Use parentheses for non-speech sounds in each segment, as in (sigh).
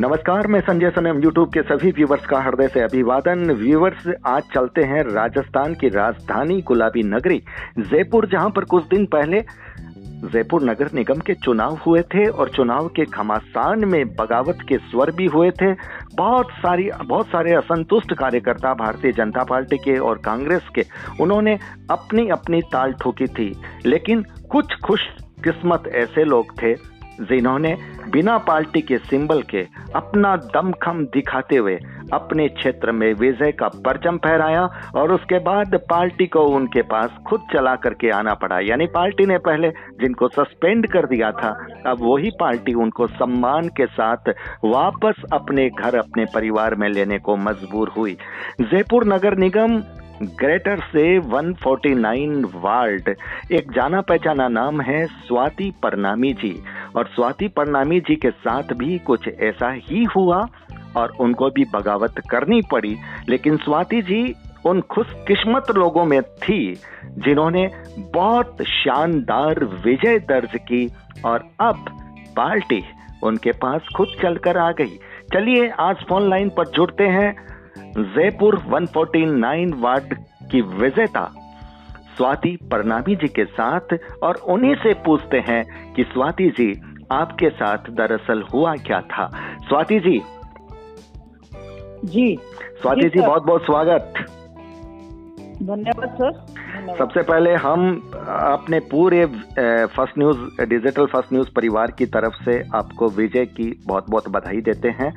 नमस्कार, मैं संजय सनम यूट्यूब के सभी व्यूवर्स का हृदय से अभिवादन। व्यूवर्स आज चलते हैं राजस्थान की राजधानी गुलाबी नगरी, जयपुर, जहाँ पर कुछ दिन पहले जयपुर नगर निगम के चुनाव हुए थे और चुनाव के घमासान में बगावत के स्वर भी हुए थे। बहुत सारी, बहुत सारे असंतुष्ट कार्यकर्ता भारतीय जनता पार्टी के और कांग्रेस के, उन्होंने अपनी अपनी ताल ठोकी थी। लेकिन कुछ खुश किस्मत ऐसे लोग थे जिन्होंने बिना पार्टी के सिंबल के अपना दमखम दिखाते हुए अपने क्षेत्र में विजय का परचम फहराया और उसके बाद पार्टी को उनके पास खुद चला करके आना पड़ा। यानी पार्टी ने पहले जिनको सस्पेंड कर दिया था, अब वही पार्टी उनको सम्मान के साथ वापस अपने घर, अपने परिवार में लेने को मजबूर हुई। जयपुर नगर निगम ग्रेटर से 149 वार्ड, एक जाना पहचाना नाम है स्वाति परनामी जी। और स्वाति परनामी जी के साथ भी कुछ ऐसा ही हुआ और उनको भी बगावत करनी पड़ी। लेकिन स्वाति जी उन खुशकिस्मत लोगों में थी, जिन्होंने बहुत शानदार विजय दर्ज की और अब पार्टी उनके पास खुद चलकर आ गई। चलिए, आज फ़ोन लाइन पर जुड़ते हैं। जयपुर 149 वार्ड की विजेता स्वाति परनामी जी के साथ और उन्हीं से पूछते हैं कि स्वाति जी आपके साथ दरअसल हुआ क्या था? स्वाति जी। जी। स्वाति जी, जी बहुत बहुत स्वागत। धन्यवाद सर। सबसे पहले हम अपने पूरे first news digital first news परिवार की तरफ़ से आपको विजय की बहुत बहुत बधाई देते हैं।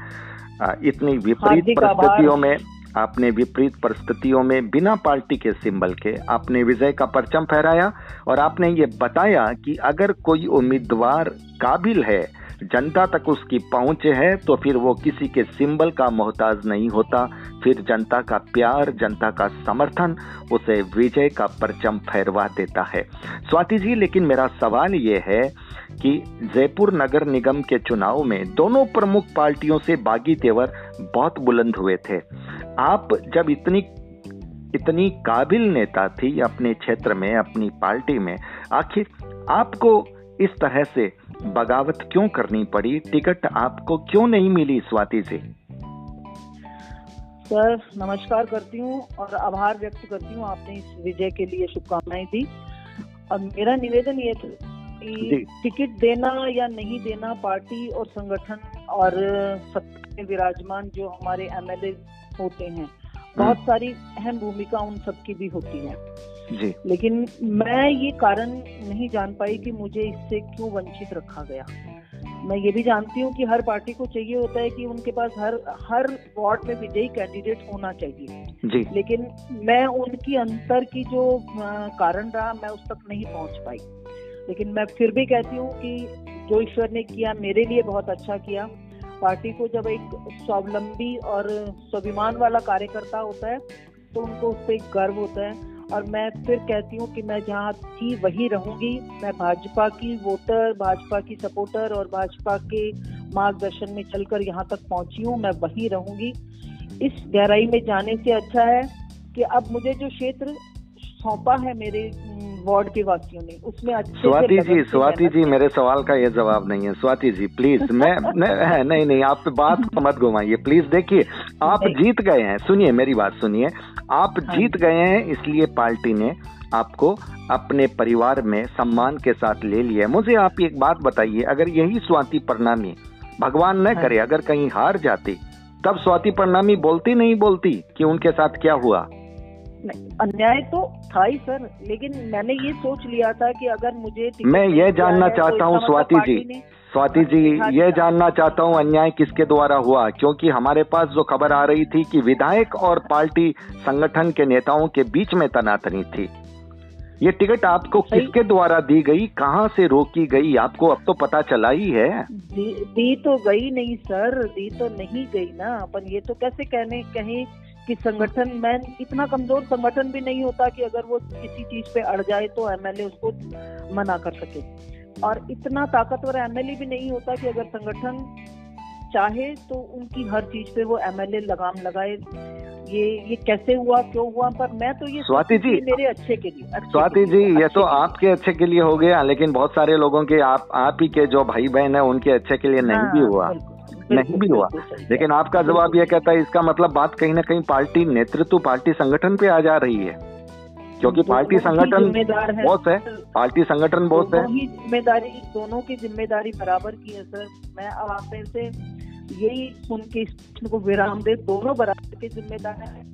इतनी विपरीत परिस्थितियों में आपने विपरीत परिस्थितियों में बिना पार्टी के सिंबल के आपने विजय का परचम फहराया और आपने ये बताया कि अगर कोई उम्मीदवार काबिल है, जनता तक उसकी पहुँच है तो फिर वो किसी के सिंबल का मोहताज नहीं होता। फिर जनता का प्यार, जनता का समर्थन, उसे विजय का परचम फहरवा देता है। स्वाति जी, लेकिन मेरा सवाल ये है कि जयपुर नगर निगम के चुनाव में दोनों प्रमुख पार्टियों से बागी तेवर बहुत बुलंद हुए थे। आप जब इतनी इतनी काबिल नेता थी अपने क्षेत्र में अपनी पार्टी में आखिर आपको इस तरह से बगावत क्यों करनी पड़ी? टिकट आपको क्यों नहीं मिली स्वाति से? सर नमस्कार करती हूँ और आभार व्यक्त करती हूँ। आपने इस विजय के लिए शुभकामनाएँ दी। और मेरा निवेदन ये था कि टिकट देना या नहीं देना पार्टी और संगठन और सत्ता में विराजमान जो हमारे एमएलए होते हैं। बहुत हम्म। सारी अहम भूमिका उन सबकी भी होती है। जी। लेकिन मैं ये कारण नहीं जान पाई कि मुझे इससे क्यों वंचित रखा गया। मैं ये भी जानती हूँ कि हर पार्टी को चाहिए होता है कि उनके पास हर हर वार्ड में विजयी कैंडिडेट होना चाहिए। जी। लेकिन मैं उनकी अंतर की जो कारण रहा मैं उस तक नहीं पहुँच पाई। लेकिन मैं फिर भी कहती हूँ कि जो ईश्वर ने किया मेरे लिए बहुत अच्छा किया। पार्टी को जब एक स्वावलंबी और स्वाभिमान वाला कार्यकर्ता होता है तो उनको उस पर गर्व होता है। और मैं फिर कहती हूँ कि मैं जहाँ थी, वही रहूँगी। मैं भाजपा की वोटर, भाजपा की सपोर्टर और भाजपा के मार्गदर्शन में चलकर यहाँ तक पहुँची हूँ। मैं वही रहूँगी। इस गहराई में जाने से अच्छा है कि अब मुझे जो क्षेत्र सौंपा है मेरे वार्ड के वासियों ने उसमें अच्छे स्वाति जी स्वाति जी मेरे सवाल का ये जवाब नहीं है। स्वाति जी प्लीज़ मैं नहीं (laughs) नहीं नहीं आप बात को मत घुमाइए प्लीज़ देखिए आप जीत गए हैं सुनिए मेरी बात सुनिए आप हाँ जीत गए हैं इसलिए पार्टी ने आपको अपने परिवार में सम्मान के साथ ले लिया मुझे आप एक बात बताइए अगर यही स्वाति प्रणामी भगवान न हाँ। करे अगर कहीं हार जाती तब स्वाति प्रणामी बोलती नहीं बोलती कि उनके साथ क्या हुआ? अन्याय तो था ही सर लेकिन मैंने ये सोच लिया था कि अगर मुझे मैं ये जानना चाहता हूँ मतलब स्वाति जी स्वाति जी ये जानना चाहता हूँ अन्याय किसके द्वारा हुआ क्योंकि हमारे पास जो खबर आ रही थी कि विधायक और पार्टी संगठन के नेताओं के बीच में तनातनी थी। ये टिकट आपको किसके द्वारा दी गई कहाँ से रोकी गई आपको अब तो पता चला ही है। दी, दी तो गई नहीं सर दी तो नहीं गई ना अपन ये तो कैसे कहने कहीं कि संगठन मैं इतना कमज़ोर संगठन भी नहीं होता कि अगर वो किसी चीज़ पे अड़ जाए तो एमएलए उसको मना कर सके। और इतना ताकतवर एमएलए भी नहीं होता कि अगर संगठन चाहे तो उनकी हर चीज़ पे वो एमएलए लगाम लगाए। ये ये कैसे हुआ क्यों हुआ पर मैं तो ये स्वाति जी मेरे अच्छे के लिए स्वाति जी ये तो आपके अच्छे के लिए हो गया लेकिन बहुत सारे लोगों के आप आप ही के जो भाई बहन है उनके अच्छे के लिए नहीं भी हाँ, हुआ। नहीं भी हुआ। लेकिन आपका जवाब यह कहता है इसका मतलब बात कहीं ना कहीं पार्टी नेतृत्व पार्टी संगठन पे आ जा रही है। क्योंकि पार्टी संगठन बहुत है। पार्टी संगठन बहुत है। ज़िम्मेदारी दोनों की ज़िम्मेदारी बराबर की है सर। मैं अब आपने से यही सुन के इस को विराम दे दोनों बराबर के जिम्मेदार हैं।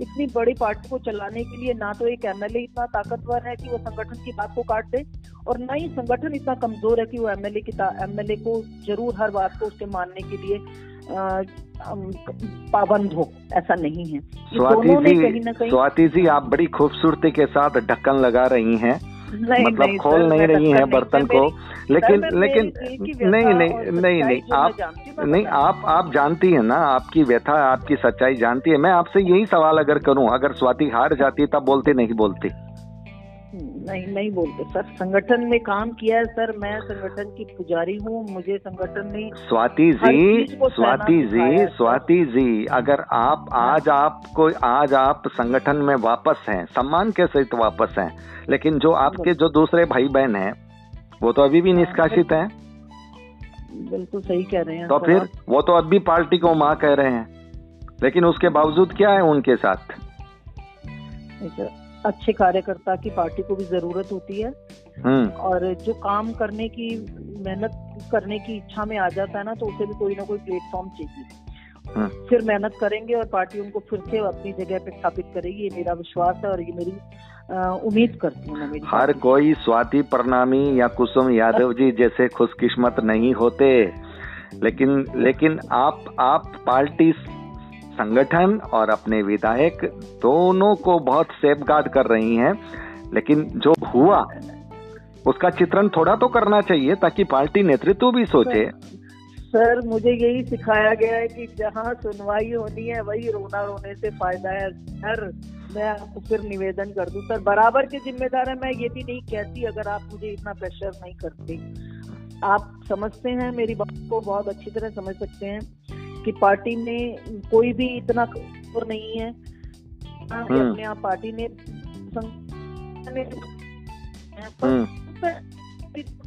इतनी बड़ी पार्टी को चलाने के लिए ना तो एक एमएलए इतना ताकतवर है कि वो संगठन की बात को काट दे और ना ही संगठन इतना कमज़ोर है कि वो एमएलए की एमएलए को ज़रूर हर बात को उसके मानने के लिए पाबंद हो। ऐसा नहीं है। स्वाति जी स्वाति जी आप बड़ी खूबसूरती के साथ ढक्कन लगा रही हैं। नहीं, मतलब नहीं, खोल नहीं रही है बर्तन को। लेकिन लेकिन नहीं नहीं नहीं नहीं आप नहीं आप आप जानती है ना आपकी व्यथा आपकी सच्चाई जानती है। मैं आपसे यही सवाल अगर करूँ अगर स्वाति हार जाती तब बोलती नहीं बोलती। नहीं नहीं बोलते। सर संगठन में काम किया है सर मैं संगठन की पुजारी हूँ मुझे संगठन ने स्वाति जी स्वाति जी स्वाति जी अगर आप आज आपको आज आप संगठन में वापस हैं सम्मान के सहित वापस हैं लेकिन जो आपके जो दूसरे भाई बहन हैं वो तो अभी भी हाँ, निष्कासित हैं? बिल्कुल सही कह रहे हैं तो फिर वो तो अब भी पार्टी को माँ कह रहे हैं लेकिन उसके बावजूद क्या है उनके साथ? अच्छे कार्यकर्ता की पार्टी को भी ज़रूरत होती है। हम्म। और जो काम करने की मेहनत करने की इच्छा में आ जाता है ना तो उसे भी कोई ना कोई प्लेटफॉर्म चाहिए। हम्म। फिर मेहनत करेंगे और पार्टी उनको फिर से अपनी जगह पे स्थापित करेगी। ये मेरा विश्वास है और ये मेरी उम्मीद करती हूँ मेरी। हर कोई स्वाति प्रणामी या कुसुम यादव जी जैसे खुशकिस्मत नहीं होते। लेकिन लेकिन आप आप पार्टी संगठन और अपने विधायक दोनों को बहुत सेफ़ गार्ड कर रही हैं, लेकिन जो हुआ, उसका चित्रण थोड़ा तो करना चाहिए ताकि पार्टी नेतृत्व भी सोचे। सर, मुझे यही सिखाया गया है कि जहाँ सुनवाई होनी है, वही रोना रोने से फ़ायदा है। सर, मैं आपको फिर निवेदन कर दूँ। सर, बराबर के जिम्मेदार है, मैं ये भी नहीं कहती अगर आप मुझे इतना प्रेशर नहीं करते। आप समझते हैं मेरी बात को, बहुत अच्छी तरह समझ सकते हैं। कि पार्टी में कोई भी इतना कमज़ोर नहीं है हाँ, हम्म। अपने आप पार्टी ने हम्म।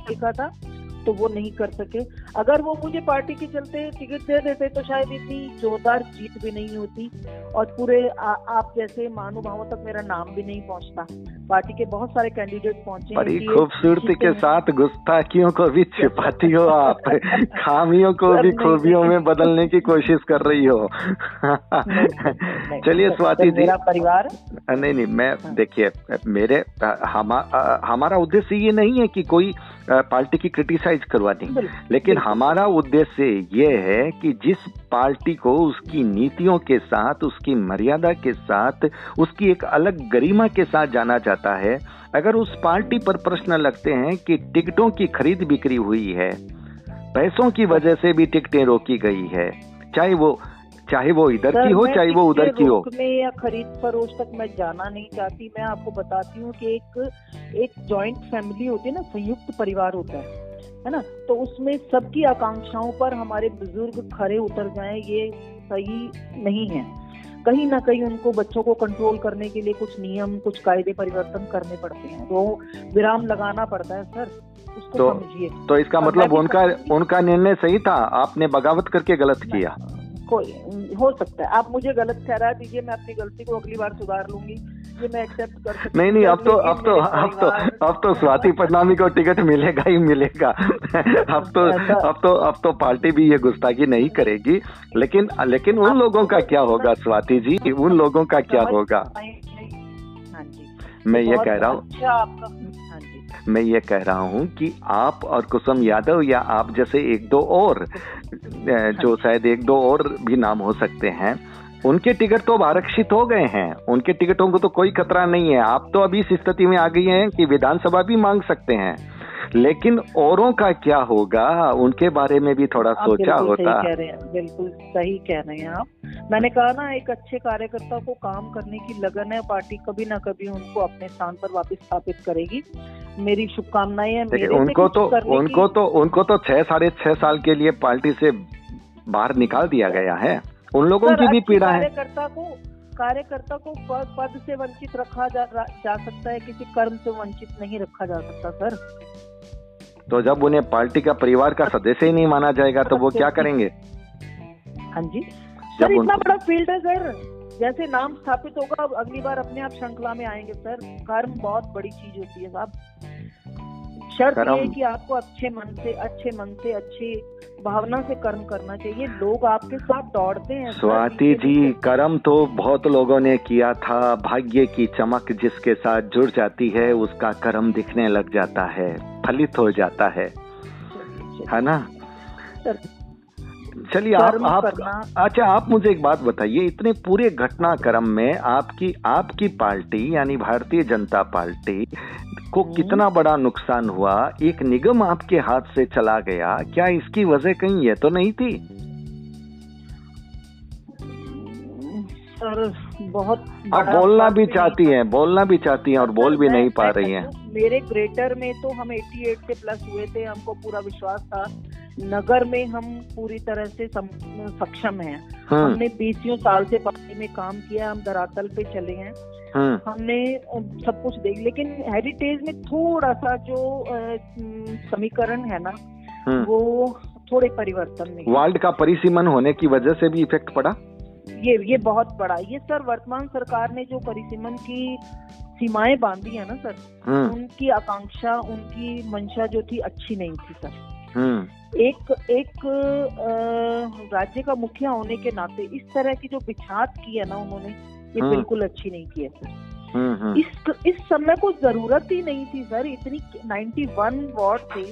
देखा था तो वो नहीं कर सके अगर वो मुझे पार्टी के चलते टिकट दे देते तो शायद इतनी जोरदार जीत भी नहीं होती और पूरे आ, आप जैसे महानुभावों तक मेरा नाम भी नहीं पहुँचता। पार्टी के बहुत सारे कैंडिडेट पहुँचे बड़ी खूबसूरती के साथ गुस्ताखियों को भी छिपाती हो आप। खामियों को भी खूबियों में बदलने की कोशिश कर रही हो। चलिए स्वाति जी। मेरा परिवार नहीं नहीं मैं हाँ। देखिए मेरे हमारा उद्देश्य ये नहीं है कि कोई पार्टी की क्रिटिसाइज करवानी लेकिन हमारा उद्देश्य ये है कि जिस पार्टी को उसकी नीतियों के साथ उसकी मर्यादा के साथ उसकी एक अलग गरिमा के साथ जाना जाता है अगर उस पार्टी पर प्रश्न लगते हैं कि टिकटों की खरीद बिक्री हुई है पैसों की वजह से भी टिकटें रोकी गई है चाहे वो चाहे वो इधर की हो चाहे वो उधर की हो। या खरीद फरोश तक मैं जाना नहीं चाहती मैं आपको बताती हूँ कि एक एक जॉइंट फैमिली होती है ना संयुक्त परिवार होता है। है ना? तो उसमें सबकी आकांक्षाओं पर हमारे बुज़ुर्ग खड़े उतर जाएँ ये सही नहीं है। कहीं ना कहीं उनको बच्चों को कंट्रोल करने के लिए कुछ नियम कुछ कायदे परिवर्तन करने पड़ते हैं। तो विराम लगाना पड़ता है सर। उसको तो, तो इसका मतलब उनका उनका निर्णय सही था? आपने बगावत करके गलत किया? कोई हो सकता है। आप मुझे गलत ठहरा दीजिए मैं अपनी गलती को अगली बार सुधार लूँगी। ये मैं एक्सेप्ट कर सकती नहीं नहीं अब तो अब तो अब तो अब तो स्वाति पटनामी को टिकट मिलेगा ही मिलेगा। (laughs) अब तो अब तो अब तो पार्टी भी ये गुस्ताखी नहीं करेगी। लेकिन लेकिन उन लोगों का क्या होगा स्वाति जी? उन लोगों का क्या होगा? हाँ मैं ये कह रहा हूँ अच्छा हाँ मैं ये कह रहा हूँ कि आप और कुसुम यादव या आप जैसे एक दो और जो। शायद एक दो और भी नाम हो सकते हैं उनके टिकट तो आरक्षित हो गए हैं। उनके टिकटों को तो कोई खतरा नहीं है। आप तो अभी इस स्थिति में आ गई हैं कि विधानसभा भी मांग सकते हैं। लेकिन औरों का क्या होगा? उनके बारे में भी थोड़ा सोचा होता। कह रहे हैं बिल्कुल सही कह रहे हैं आप। मैंने कहा ना एक अच्छे कार्यकर्ता को काम करने की लगन है पार्टी कभी ना कभी उनको अपने स्थान पर वापस स्थापित करेगी। मेरी शुभकामनाएँ हैं मेरे उनको तो उनको तो उनको तो छह साढ़े छह साल के लिए पार्टी से बाहर निकाल दिया गया है। उन लोगों की भी पीड़ा है। कार्यकर्ता को कार्यकर्ता को पद पद से वंचित रखा जा, जा सकता है किसी कर्म से वंचित नहीं रखा जा सकता सर। तो जब उन्हें पार्टी का परिवार का सदस्य ही नहीं माना जाएगा तो वो क्या करेंगे? हाँ जी। सर इतना बड़ा फ़ील्ड है सर। जैसे नाम स्थापित होगा अगली बार अपने आप श्रृंखला में आएँगे सर। कर्म बहुत बड़ी चीज़ होती है साहब। शर्त ये कि आपको अच्छे मन से अच्छे मन से अच्छी भावना से कर्म करना चाहिए। लोग आपके साथ दौड़ते हैं। स्वाति जी कर्म तो बहुत लोगों ने किया था। भाग्य की चमक जिसके साथ जुड़ जाती है उसका कर्म दिखने लग जाता है फलित हो जाता है। है ना? चलिए आप आप अच्छा आप मुझे एक बात बताइए इतने पूरे घटनाक्रम में आपकी आपकी पार्टी यानी भारतीय जनता पार्टी को हम्म। कितना बड़ा नुकसान हुआ? एक निगम आपके हाथ से चला गया क्या इसकी वजह कहीं ये तो नहीं थी? सर बहुत आप बोलना भी चाहती हैं। बोलना भी चाहती हैं और बोल भी नहीं पा रही हैं। मेरे ग्रेटर में तो हम 88 से प्लस हुए थे हमको पूरा विश्वास था। नगर में हम पूरी तरह से सक्षम हैं। हाँ। हमने बीसियों साल से पार्टी में काम किया हम धरातल पे चले हैं। हाँ। हमने सब कुछ देख लेकिन हेरिटेज में थोड़ा सा जो समीकरण है ना हाँ। वो थोड़े परिवर्तन में वर्ल्ड का परिसीमन होने की वजह से भी इफ़ेक्ट पड़ा? ये ये बहुत बड़ा। ये सर वर्तमान सरकार ने जो परिसीमन की सीमाएँ बांधी है ना सर उनकी आकांक्षा उनकी मंशा जो थी अच्छी नहीं थी सर। एक एक राज्य का मुखिया होने के नाते इस तरह की जो बिछात की है ना उन्होंने ये हाँ। बिल्कुल अच्छी नहीं की है सर। हाँ, हाँ। इस इस समय को ज़रूरत ही नहीं थी सर। इतनी 91 वार्ड थी।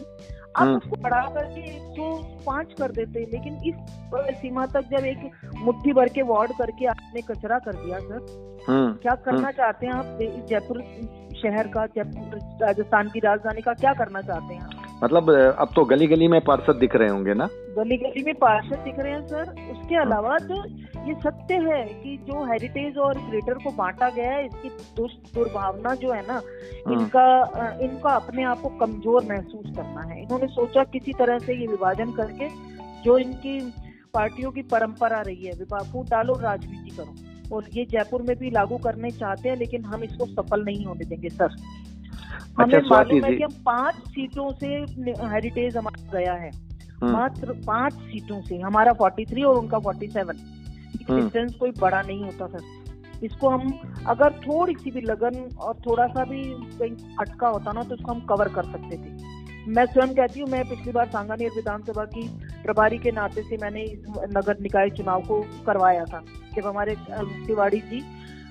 आप उसको बढ़ा करके 105 कर देते लेकिन इस सीमा तक जब एक मुट्ठी भर के वार्ड करके आपने कचरा कर दिया सर क्या करना चाहते हैं आप? जयपुर शहर का जयपुर राजस्थान की राजधानी का क्या करना चाहते हैं मतलब अब तो गली गली में पार्षद दिख रहे होंगे ना? गली गली में पार्षद दिख रहे हैं सर। उसके हाँ। अलावा तो ये सत्य है कि जो हेरिटेज और ग्रेटर को बांटा गया है इसकी दुष्ट दुर्भावना जो है ना हाँ। इनका इनका अपने आप को कमज़ोर महसूस करना है। इन्होंने सोचा किसी तरह से ये विभाजन करके जो इनकी पार्टियों की परंपरा रही है विभाग डालो राजनीति करो। और ये जयपुर में भी लागू करने चाहते हैं लेकिन हम इसको सफल नहीं होने देंगे सर। हमें अच्छा, मालूम है कि हम पाँच सीटों से हेरिटेज हमारा गया है। हाँ। मात्र पाँच सीटों से हमारा 43 और उनका 47 डिस्टेंस हाँ। कोई बड़ा नहीं होता सर। इसको हम अगर थोड़ी सी भी लगन और थोड़ा सा भी कहीं अटका होता ना तो इसको हम कवर कर सकते थे। मैं स्वयं कहती हूँ मैं पिछली बार सांगानेर विधानसभा की प्रभारी के नाते से मैंने इस नगर निकाय चुनाव को करवाया था जब हमारे तिवाड़ी जी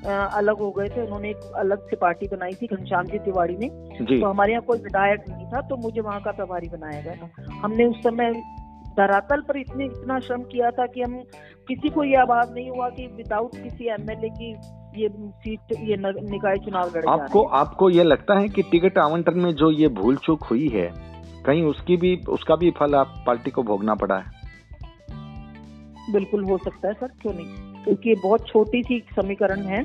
अलग हो गए थे। उन्होंने एक अलग से पार्टी बनाई थी घनश्याम जी तिवाड़ी ने तो हमारे यहाँ कोई विधायक नहीं था तो मुझे वहाँ का प्रभारी बनाया गया था। हमने उस समय धरातल पर इतने इतना श्रम किया था कि हम किसी को ये आवाज़ नहीं हुआ कि विदाउट किसी एमएलए की ये सीट ये निकाय चुनाव लड़े आपको आपको ये लगता है कि टिकट आवंटन में जो ये भूल चूक हुई है कहीं उसकी भी उसका भी फल आप पार्टी को भोगना पड़ा है? बिल्कुल हो सकता है सर क्यों नहीं? क्योंकि बहुत छोटी सी समीकरण है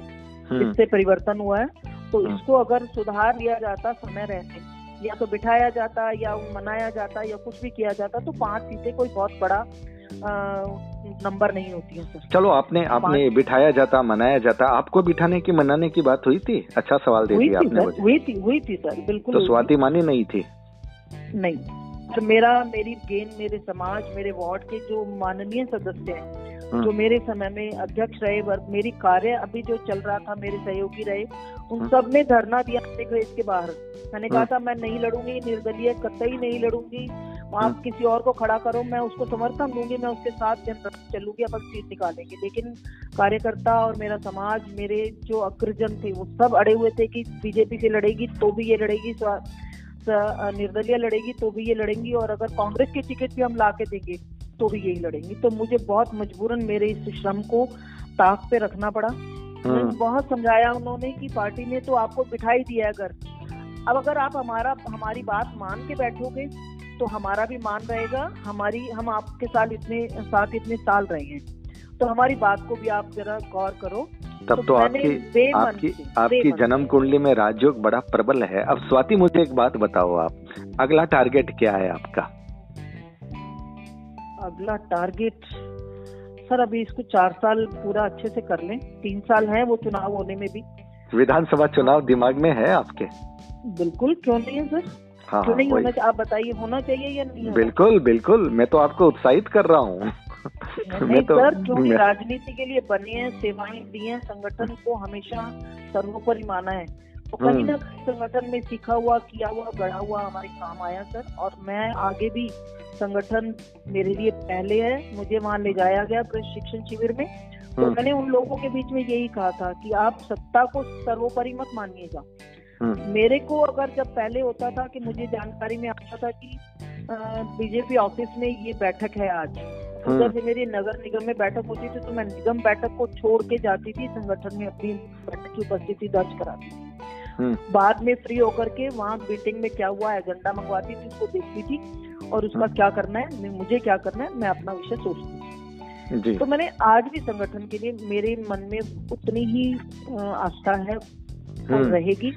हम्म। इससे परिवर्तन हुआ है। तो हम्म। इसको अगर सुधार लिया जाता समय रहते या तो बिठाया जाता या मनाया जाता या कुछ भी किया जाता तो पाँच सीटें कोई बहुत बड़ा नंबर नहीं होती है सर। चलो आपने आपने बिठाया जाता मनाया जाता आपको बिठाने की मनाने की बात हुई थी? अच्छा सवाल दे दिया आपने मुझे। हुई थी हुई थी सर बिल्कुल तो स्वाति मानी नहीं थी? नहीं। तो मेरा मेरी गेन मेरे समाज मेरे वार्ड के जो माननीय सदस्य हैं जो हाँ। मेरे समय में अध्यक्ष रहे वर्ग मेरी कार्य अभी जो चल रहा था मेरे सहयोगी रहे उन हाँ। सबने धरना दिया इसके बाहर मैंने कहा हाँ। था मैं नहीं लड़ूँगी निर्दलीय कतई नहीं लड़ूँगी आप किसी और को खड़ा करो मैं उसको समर्थन दूँगी मैं उसके साथ चलूँगी अपन सीट निकालेंगे लेकिन कार्यकर्ता और मेरा समाज मेरे जो अग्रजन थे वो सब अड़े हुए थे कि बीजेपी से लड़ेगी तो भी ये लड़ेगी निर्दलीय लड़ेगी तो भी ये लड़ेंगी और अगर कांग्रेस के टिकट भी हम ला के देंगे तो भी यही लड़ेंगी। तो मुझे बहुत मजबूरन मेरे इस श्रम को ताक पे रखना पड़ा। हाँ। बहुत समझाया उन्होंने कि पार्टी ने तो आपको बिठाई दिया है घर अब अगर आप हमारा हमारी बात मान के बैठोगे तो हमारा भी मान रहेगा। हमारी हम आपके साथ इतने साथ इतने साल रहे हैं। तो हमारी बात को भी आप जरा गौर करो। तब तो, तो आपकी आपकी आपकी जन्म कुंडली में राजयोग बड़ा प्रबल है। अब स्वाति मुझे एक बात बताओ आप। अगला टारगेट क्या है आपका? अगला टारगेट सर अभी इसको चार साल पूरा अच्छे से कर लें। तीन साल है वो चुनाव होने में भी। विधानसभा चुनाव दिमाग में है आपके? बिल्कुल क्यों नहीं है सर हाँ, क्यों नहीं होना आप बताइए होना चाहिए या नहीं बिल्कुल बिल्कुल मैं तो आपको उत्साहित कर रहा हूँ। मैं तो सर क्योंकि राजनीति के लिए बने हैं सेवाएँ दी हैं संगठन को हमेशा सर्वोपरि माना है। कहीं ना कहीं संगठन में सीखा हुआ किया हुआ गढ़ा हुआ हमारे काम आया सर। और मैं आगे भी संगठन मेरे लिए पहले है मुझे वहाँ ले जाया गया प्रशिक्षण शिविर में। तो मैंने उन लोगों के बीच में यही कहा था कि आप सत्ता को सर्वोपरि मत मानिएगा मेरे को अगर जब पहले होता था कि मुझे जानकारी में आता था कि बीजेपी ऑफ़िस में ये बैठक है आज उधर हम्म। से मेरी नगर निगम में बैठक होती थी तो मैं निगम बैठक को छोड़ के जाती थी संगठन में अपनी बैठक की उपस्थिति दर्ज कराती थी। हम्म। बाद में फ्री होकर के वहाँ मीटिंग में क्या हुआ एजेंडा मंगवाती थी उसको देखती थी और उसका हम्म। क्या करना है मुझे क्या करना है मैं अपना विषय सोचती थी। तो मैंने आज भी संगठन के लिए मेरे मन में उतनी ही आस्था है और रहेगी।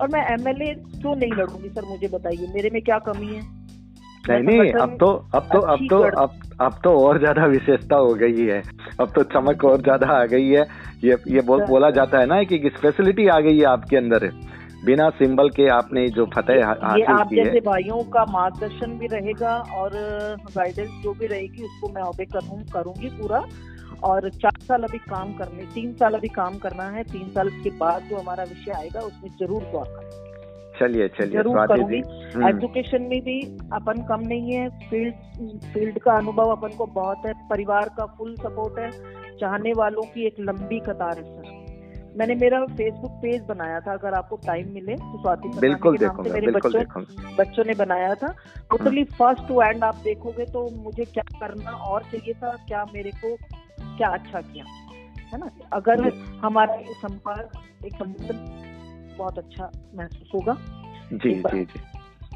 और मैं एमएलए क्यों नहीं लड़ूँगी सर मुझे बताइए मेरे में क्या कमी है? नहीं नहीं अब तो अब तो अब तो अब अब तो और ज़्यादा विशेषता हो गई है। अब तो चमक और ज़्यादा आ गई है। ये ये बोल बोला जाता है ना कि स्पेशलिटी आ गई है आपके अंदर? बिना सिंबल के आपने जो फतेह हासिल आप जैसे भाइयों का मार्गदर्शन भी रहेगा और गाइडेंस जो भी रहेगी उसको मैं ऑबे करूँ करूँगी पूरा। और चार साल अभी काम करने तीन साल अभी काम करना है। तीन साल के बाद जो हमारा विषय आएगा उसमें ज़रूर गौर करेंगे चलिए चलिए ज़रूर करूँगी। एजुकेशन में भी अपन कम नहीं है। फ़ील्ड फ़ील्ड का अनुभव अपन को बहुत है। परिवार का फुल सपोर्ट है। चाहने वालों की एक लंबी कतार है सर मैंने मेरा फेसबुक पेज बनाया था अगर आपको टाइम मिले तो स्वाति बिल्कुल से मेरे बच्चों बच्चों ने बनाया था। टोटली फ़र्स्ट टू एंड आप देखोगे तो मुझे क्या करना और चाहिए था क्या मेरे को क्या अच्छा किया है ना? अगर हमारा संपर्क एक संबंध बहुत अच्छा महसूस होगा। जी जी जी।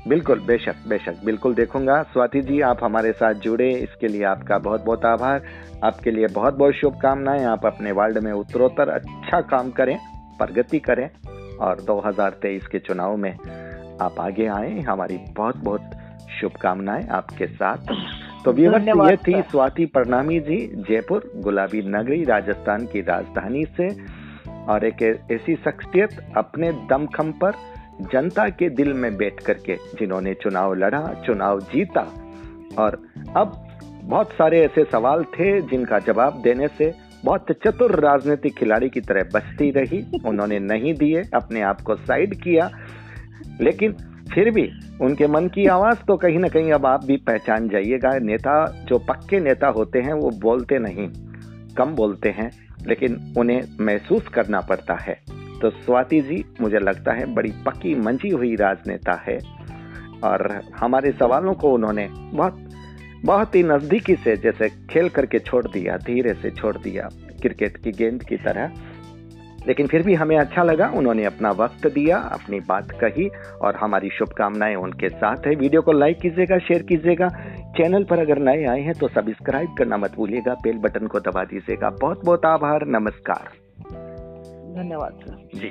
बिल्कुल बेशक बेशक। बिल्कुल देखूँगा। स्वाति जी आप हमारे साथ जुड़े। इसके लिए आपका बहुत बहुत आभार। आपके लिए बहुत बहुत शुभकामनाएँ। आप अपने वार्ड में उत्तरोत्तर अच्छा काम करें प्रगति करें और 2023 के चुनाव में आप आगे आए। हमारी बहुत बहुत शुभकामनाएँ आपके साथ। तो व्यूवर्स ये थी स्वाति प्रणामी जी जयपुर गुलाबी नगरी राजस्थान की राजधानी से। और एक ऐसी शख्सियत अपने दमखम पर जनता के दिल में बैठ करके जिन्होंने चुनाव लड़ा, चुनाव जीता। और अब बहुत सारे ऐसे सवाल थे जिनका जवाब देने से बहुत चतुर राजनीतिक खिलाड़ी की तरह बचती रही। उन्होंने नहीं दिए, अपने आप को साइड किया। लेकिन फिर भी उनके मन की आवाज़ तो कहीं ना कहीं अब आप भी पहचान जाइएगा। नेता, जो पक्के नेता होते हैं, वो बोलते नहीं, कम बोलते हैं। लेकिन उन्हें महसूस करना पड़ता है। तो स्वाति जी, मुझे लगता है बड़ी पक्की मंजी हुई राजनेता है और हमारे सवालों को उन्होंने बहुत बहुत ही नजदीकी से जैसे खेल करके छोड़ दिया, धीरे से छोड़ दिया, क्रिकेट की गेंद की तरह। लेकिन फिर भी हमें अच्छा लगा। उन्होंने अपना वक्त दिया अपनी बात कही और हमारी शुभकामनाएँ उनके साथ है। वीडियो को लाइक कीजिएगा शेयर कीजिएगा। चैनल पर अगर नए आए हैं तो सब्सक्राइब करना मत भूलिएगा। बेल बटन को दबा दीजिएगा। बहुत बहुत आभार। नमस्कार। धन्यवाद जी।